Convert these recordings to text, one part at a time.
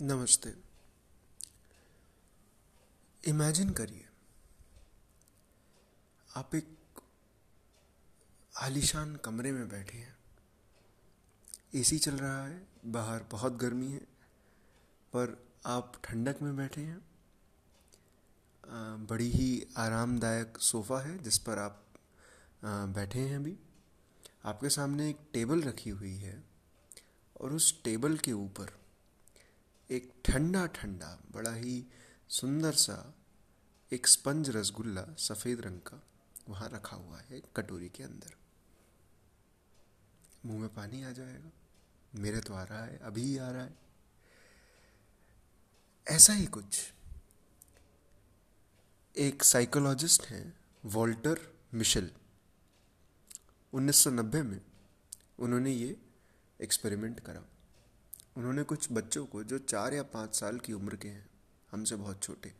नमस्ते। इमेजिन करिए, आप एक आलीशान कमरे में बैठे हैं। एसी चल रहा है, बाहर बहुत गर्मी है, पर आप ठंडक में बैठे हैं। बड़ी ही आरामदायक सोफ़ा है जिस पर आप बैठे हैं अभी। आपके सामने एक टेबल रखी हुई है और उस टेबल के ऊपर एक ठंडा ठंडा, बड़ा ही सुंदर सा एक स्पंज रसगुल्ला सफ़ेद रंग का वहाँ रखा हुआ है कटोरी के अंदर। मुँह में पानी आ जाएगा। मेरे तो आ रहा है, अभी आ रहा है। ऐसा ही कुछ। एक साइकोलॉजिस्ट हैं, वॉल्टर मिशेल। 1990 में उन्होंने ये एक्सपेरिमेंट करा। उन्होंने कुछ बच्चों को जो चार या पाँच साल की उम्र के हैं, हमसे बहुत छोटे,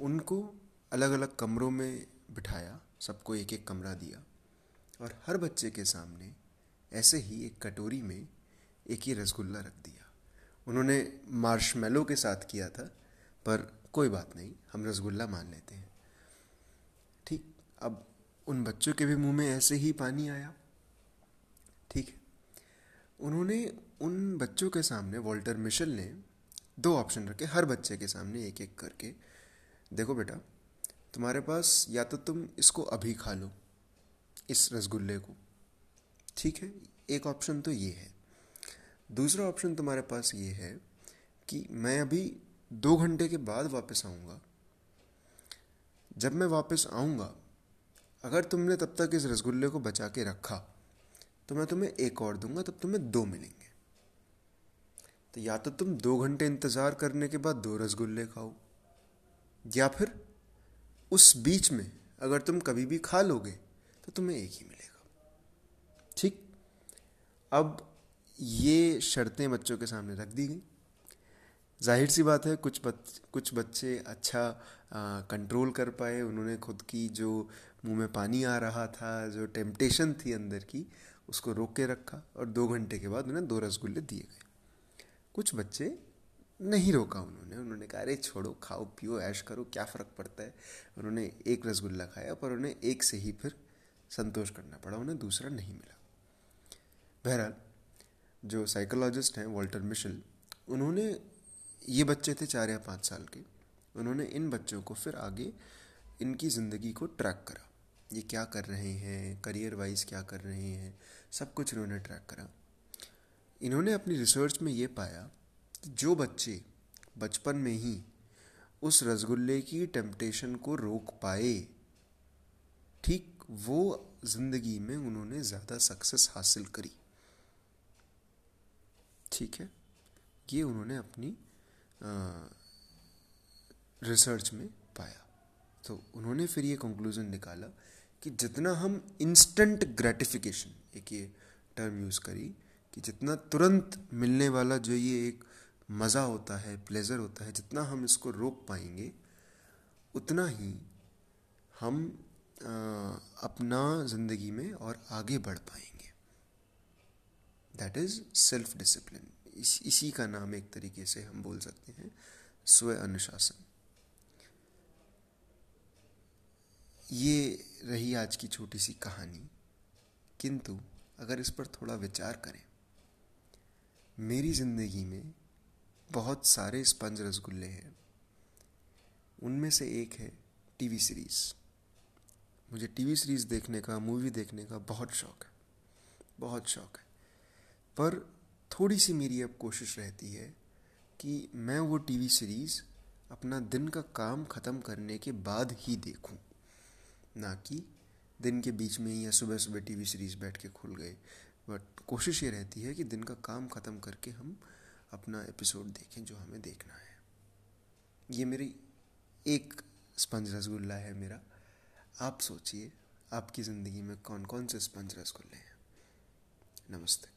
उनको अलग अलग कमरों में बिठाया, सबको एक एक कमरा दिया और हर बच्चे के सामने ऐसे ही एक कटोरी में एक ही रसगुल्ला रख दिया। उन्होंने मार्शमेलो के साथ किया था, पर कोई बात नहीं, हम रसगुल्ला मान लेते हैं। ठीक, अब उन बच्चों के भी मुँह में ऐसे ही पानी आया। ठीक है उन्होंने उन बच्चों के सामने, वॉल्टर मिशल ने दो ऑप्शन रखे, हर बच्चे के सामने एक एक करके, देखो बेटा, तुम्हारे पास या तो तुम इसको अभी खा लो, इस रसगुल्ले को। ठीक है, एक ऑप्शन तो ये है। दूसरा ऑप्शन तुम्हारे पास ये है कि मैं अभी दो घंटे के बाद वापस आऊँगा। जब मैं वापस आऊँगा, अगर तुमने तब तक इस रसगुल्ले को बचा के रखा तो मैं तुम्हें एक और दूँगा तब तुम्हें दो मिलेंगे। तो या तो तुम दो घंटे इंतज़ार करने के बाद दो रसगुल्ले खाओ या फिर उस बीच में अगर तुम कभी भी खा लोगे तो तुम्हें एक ही मिलेगा। ठीक? अब ये शर्तें बच्चों के सामने रख दी गई। ज़ाहिर सी बात है कुछ बच कुछ बच्चे अच्छा आ, कंट्रोल कर पाए। उन्होंने खुद की जो मुँह में पानी आ रहा था जो टेम्पटेशन थी अंदर की उसको रोक के रखा और दो घंटे के बाद उन्हें दो रसगुल्ले दिए गए। कुछ बच्चे नहीं रोका उन्होंने। उन्होंने कहा, अरे छोड़ो, खाओ, पियो, ऐश करो, क्या फ़र्क पड़ता है? उन्होंने एक रसगुल्ला खाया पर उन्हें एक से ही फिर संतोष करना पड़ा, उन्हें दूसरा नहीं मिला। बहरहाल, जो साइकोलॉजिस्ट हैं, वॉल्टर मिशल, उन्होंने ये बच्चे थे चार या पाँच साल के। उन्होंने इन बच्चों को फिर आगे इनकी ज़िंदगी को ट्रैक करा। ये क्या कर रहे हैं? करियर वाइज क्या कर रहे हैं? सब कुछ इन्होंने ट्रैक करा। इन्होंने अपनी रिसर्च में ये पाया कि जो बच्चे बचपन में ही उस रसगुल्ले की टेम्पटेशन को रोक पाए ठीक वो ज़िंदगी में उन्होंने ज़्यादा सक्सेस हासिल करी। ठीक है? ये उन्होंने अपनी आ, रिसर्च में पाया। तो उन्होंने फिर ये कंक्लूज़न निकाला कि जितना हम इंस्टेंट ग्रेटिफिकेशन एक ये टर्म यूज़ करी कि जितना तुरंत मिलने वाला जो ये एक मज़ा होता है प्लेज़र होता है जितना हम इसको रोक पाएँगे उतना ही हम आ, अपना ज़िंदगी में और आगे बढ़ पाएँगे। दैट इज़ सेल्फ डिसिप्लिन इस इसी का नाम एक तरीके से हम बोल सकते हैं स्व अनुशासन ये रही आज की छोटी सी कहानी। किंतु अगर इस पर थोड़ा विचार करें, मेरी ज़िंदगी में बहुत सारे स्पंज रसगुल्ले हैं। उनमें से एक है टीवी सीरीज़। मुझे टीवी सीरीज़ देखने का, मूवी देखने का बहुत शौक़ है, बहुत शौक़ है। पर थोड़ी सी मेरी अब कोशिश रहती है कि मैं वो टीवी सीरीज़ अपना दिन का काम ख़त्म करने के बाद ही देखूँ, ना कि दिन के बीच में ही या सुबह सुबह टीवी सीरीज़ बैठ के खुल गए। बट कोशिश ये रहती है कि दिन का काम ख़त्म करके हम अपना एपिसोड देखें जो हमें देखना है। ये मेरी एक स्पंज रसगुल्ला है मेरा। आप सोचिए, आपकी ज़िंदगी में कौन कौन से स्पंज रसगुल्ले हैं? नमस्ते।